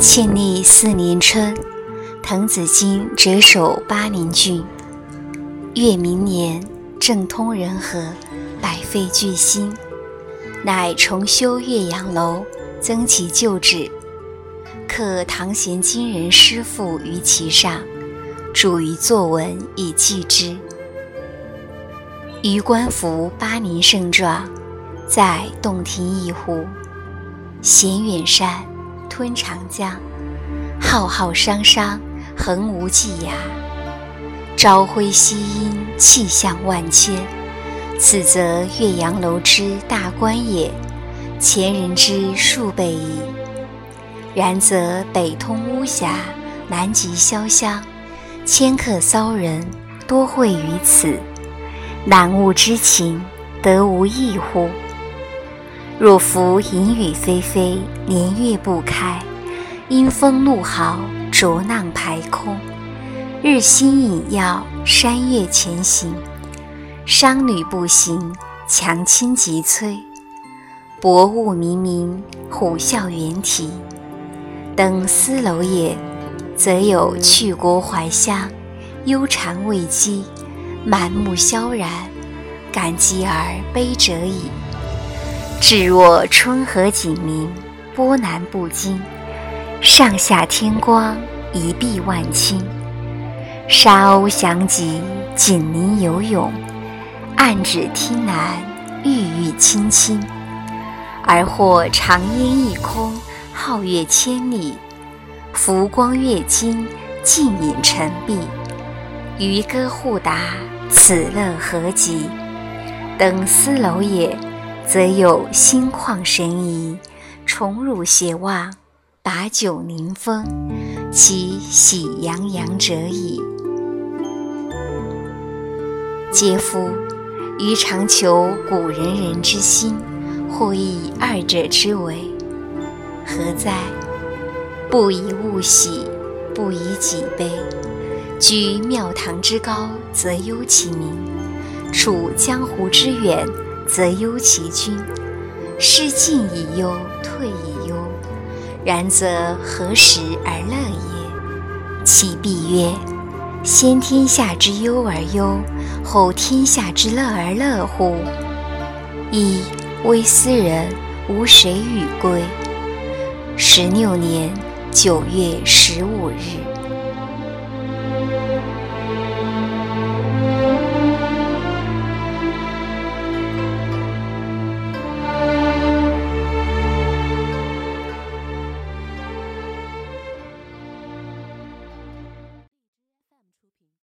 庆历四年春，滕子京谪守巴陵郡。越明年，政通人和，百废具兴，乃重修岳阳楼，增其旧址，刻唐贤今人诗赋于其上，著于作文以记之。余观夫巴陵胜状，在洞庭一湖，衔远山。吞长江，浩浩汤汤，横无际涯。朝晖夕阴，气象万千。此则岳阳楼之大观也，前人之数倍矣。然则北通巫峡，南极潇湘，迁客骚人多会于此，览物之情，得无异乎？若夫淫雨霏霏，年月不开；阴风怒号，浊浪排空。日星隐曜，山岳前行；商旅不行，樯倾楫摧。薄雾冥冥，虎啸猿啼。登斯楼也，则有去国怀乡，忧谗畏讥，满目萧然，感极而悲者矣。至若春和景明，波澜不惊，上下天光，一碧万顷。沙鸥翔集，锦鳞游泳，岸芷汀南，郁郁青青。而或长烟一空，皓月千里，浮光跃金，静影沉璧。渔歌互答，此乐何极！登斯楼也。则有心旷神怡，宠辱偕忘，把酒临风，其喜洋洋者矣。嗟夫！余常求古仁人之心，或以二者之为，何哉？不以物喜，不以己悲。居庙堂之高，则忧其民；处江湖之远。则忧其君，失进以忧，退以忧。然则何时而乐也？其必曰：先天下之忧而忧，后天下之乐而乐乎？一微斯人，无谁与归。十六年九月十五日。